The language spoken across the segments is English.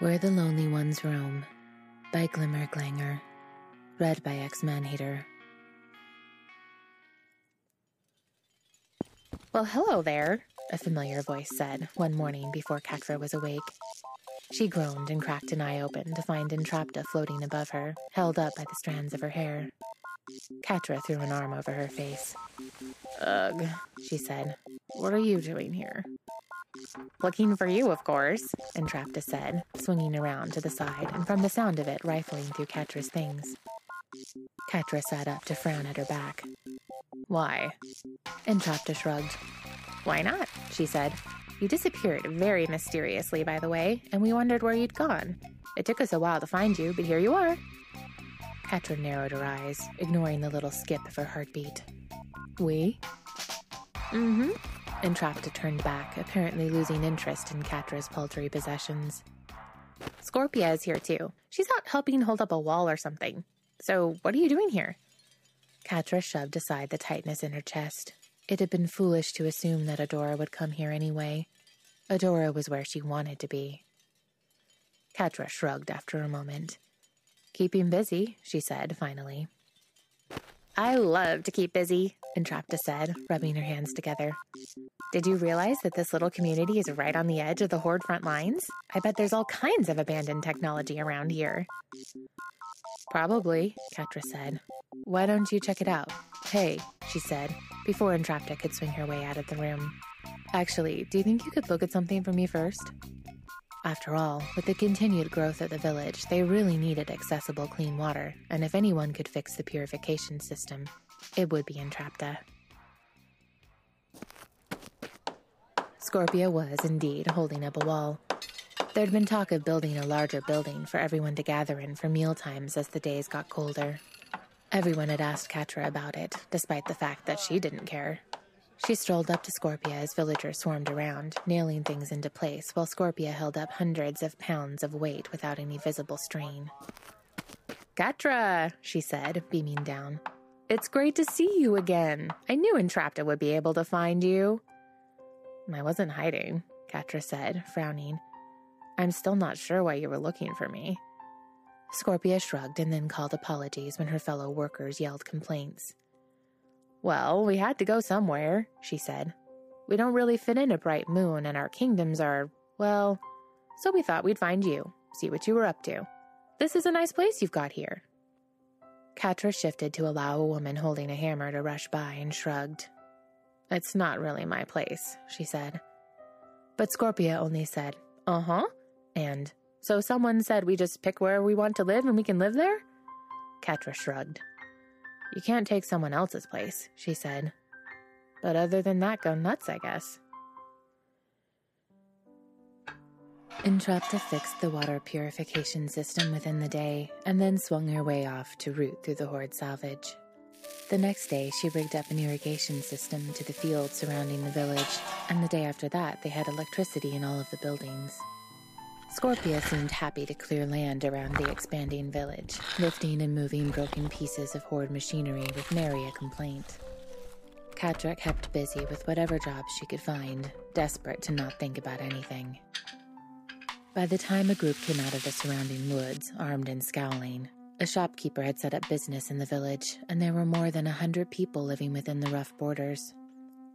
Where the Lonely Ones Roam by Glimmerglanger. Read by Exmanhater. Well, hello there, a familiar voice said one morning before Catra was awake. She groaned and cracked an eye open to find Entrapta floating above her, held up by the strands of her hair. Catra threw an arm over her face. Ugh, she said. What are you doing here? Looking for you, of course, Entrapta said, swinging around to the side and from the sound of it rifling through Catra's things. Catra sat up to frown at her back. Why? Entrapta shrugged. Why not? she said. You disappeared very mysteriously, by the way, and we wondered where you'd gone. It took us a while to find you, but here you are. Catra narrowed her eyes, ignoring the little skip of her heartbeat. We? Mm-hmm. Entrapta turned back, apparently losing interest in Catra's paltry possessions. Scorpia is here too. She's out helping hold up a wall or something. So, what are you doing here? Catra shoved aside the tightness in her chest. It had been foolish to assume that Adora would come here anyway. Adora was where she wanted to be. Catra shrugged after a moment. Keeping busy, she said finally. I love to keep busy, Entrapta said, rubbing her hands together. Did you realize that this little community is right on the edge of the Horde front lines? I bet there's all kinds of abandoned technology around here. Probably, Catra said. Why don't you check it out? Hey, she said, before Entrapta could swing her way out of the room. Actually, do you think you could look at something for me first? After all, with the continued growth of the village, they really needed accessible clean water, and if anyone could fix the purification system, it would be Entrapta. Scorpia was, indeed, holding up a wall. There'd been talk of building a larger building for everyone to gather in for meal times as the days got colder. Everyone had asked Catra about it, despite the fact that she didn't care. She strolled up to Scorpia as villagers swarmed around, nailing things into place while Scorpia held up hundreds of pounds of weight without any visible strain. Catra, she said, beaming down. It's great to see you again. I knew Entrapta would be able to find you. I wasn't hiding, Catra said, frowning. I'm still not sure why you were looking for me. Scorpia shrugged and then called apologies when her fellow workers yelled complaints. Well, we had to go somewhere, she said. We don't really fit in a Bright Moon, and our kingdoms are, well, so we thought we'd find you, see what you were up to. This is a nice place you've got here. Catra shifted to allow a woman holding a hammer to rush by and shrugged. It's not really my place, she said. But Scorpia only said, uh huh, and, so someone said we just pick where we want to live and we can live there? Catra shrugged. You can't take someone else's place, she said. But other than that, go nuts, I guess. Entrapta fixed the water purification system within the day and then swung her way off to root through the Horde salvage. The next day, she rigged up an irrigation system to the fields surrounding the village, and the day after that, they had electricity in all of the buildings. Scorpia seemed happy to clear land around the expanding village, lifting and moving broken pieces of Horde machinery with nary a complaint. Catra kept busy with whatever jobs she could find, desperate to not think about anything. By the time a group came out of the surrounding woods, armed and scowling, a shopkeeper had set up business in the village, and there were more than a hundred people living within the rough borders.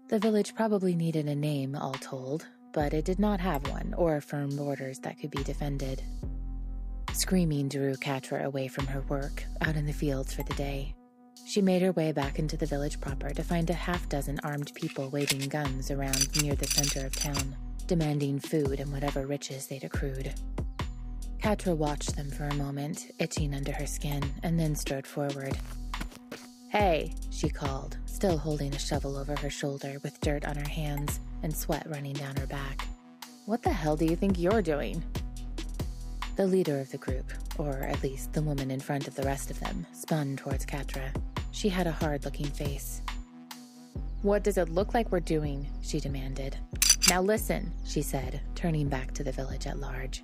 The village probably needed a name, all told, but it did not have one or firm borders that could be defended. Screaming drew Catra away from her work, out in the fields for the day. She made her way back into the village proper to find a half dozen armed people waving guns around near the center of town, demanding food and whatever riches they'd accrued. Catra watched them for a moment, itching under her skin, and then strode forward. Hey, she called, still holding a shovel over her shoulder with dirt on her hands and sweat running down her back. What the hell do you think you're doing? The leader of the group, or at least the woman in front of the rest of them, spun towards Catra. She had a hard looking face. What does it look like we're doing? she demanded. Now listen, she said, turning back to the village at large.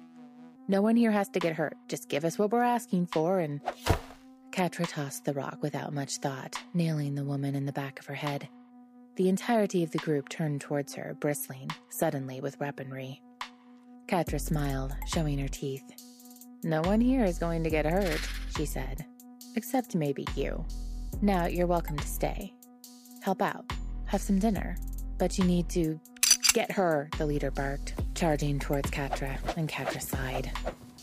No one here has to get hurt. Just give us what we're asking for and. Catra tossed the rock without much thought, nailing the woman in the back of her head. The entirety of the group turned towards her, bristling, suddenly with weaponry. Catra smiled, showing her teeth. No one here is going to get hurt, she said. Except maybe you. Now you're welcome to stay. Help out. Have some dinner. But you need to get her, the leader barked, charging towards Catra, and Catra sighed.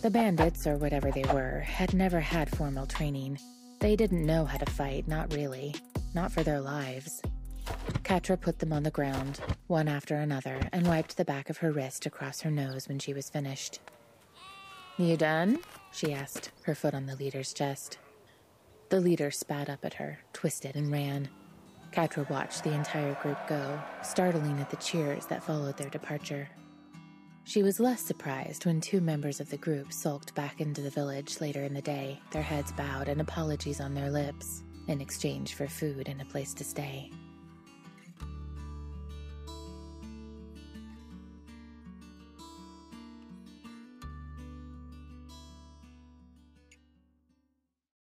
The bandits, or whatever they were, had never had formal training. They didn't know how to fight, not really. Not for their lives. Catra put them on the ground, one after another, and wiped the back of her wrist across her nose when she was finished. You done? she asked, her foot on the leader's chest. The leader spat up at her, twisted, and ran. Catra watched the entire group go, startling at the cheers that followed their departure. She was less surprised when two members of the group sulked back into the village later in the day, their heads bowed and apologies on their lips, in exchange for food and a place to stay.